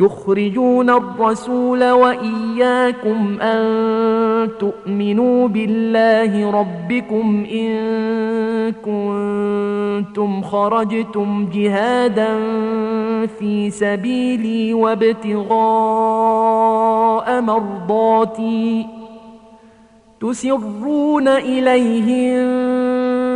يخرجون الرسول وإياكم أن تؤمنوا بالله ربكم إن كنتم خرجتم جهادا في سبيلي وابتغاء مرضاتي تسرون إليهم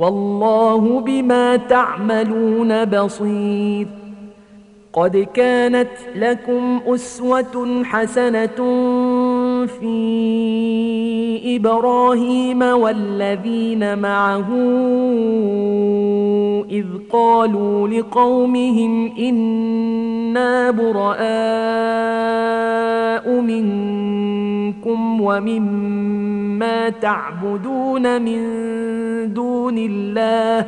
والله بما تعملون بصير. قد كانت لكم أسوة حسنة في إبراهيم والذين معه إذ قالوا لقومهم إنا براء منكم ومما تعبدون من دون الله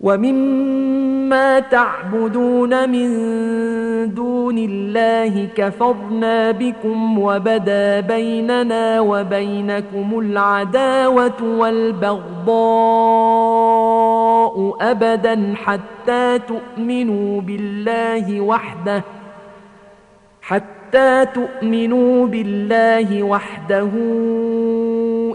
ومما تعبدون من دون الله كفرنا بكم وبدا بيننا وبينكم العداوة والبغضاء أبدا حتى تؤمنوا بالله وحده حتى تؤمنوا بالله وحده.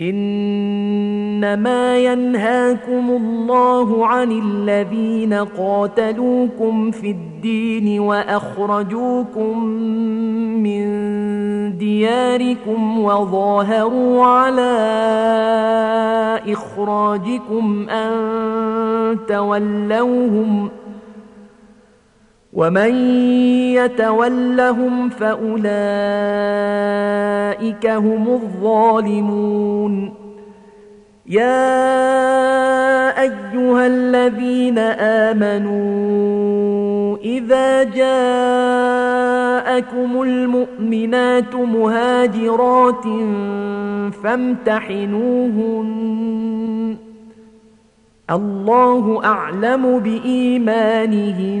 إنما ينهاكم الله عن الذين قاتلوكم في الدين وأخرجوكم من دياركم وظاهروا على إخراجكم أن تولوهم ۖ ومن يتولهم فاولئك هم الظالمون يا ايها الذين امنوا اذا جاءكم المؤمنات مهاجرات فامتحنوهن الله اعلم بايمانهن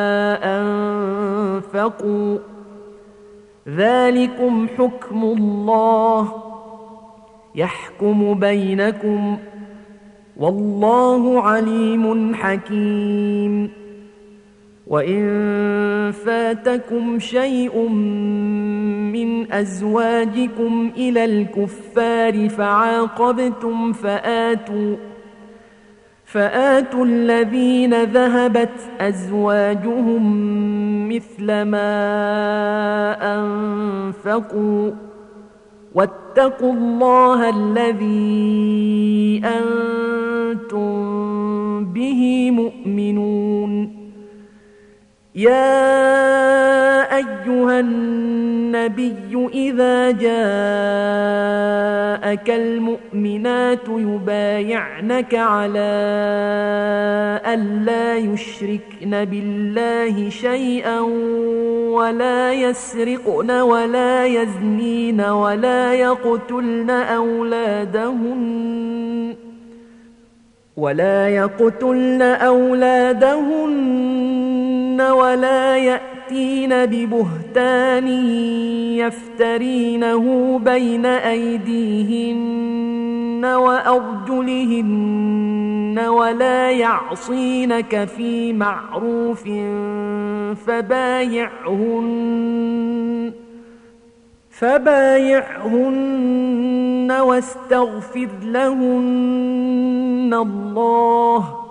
انفقوا ذلكم حكم الله يحكم بينكم والله عليم حكيم. وإن فاتكم شيء من أزواجكم إلى الكفار فعاقبتم فآتوا فآتوا الذين ذهبت أزواجهم مثل ما أنفقوا واتقوا الله الذي أنتم به مؤمنون يا أيها النبي إذا جاءك المؤمنات يبايعنك على الا يشركن بالله شيئا ولا يسرقن ولا يزنين ولا يقتلن أولادهن ولا يقتلن أولادهن ولا يأتين ببهتان يفترينه بين أيديهن وأرجلهن ولا يعصينك في معروف فبايعهن فبايعهن واستغفر لهن الله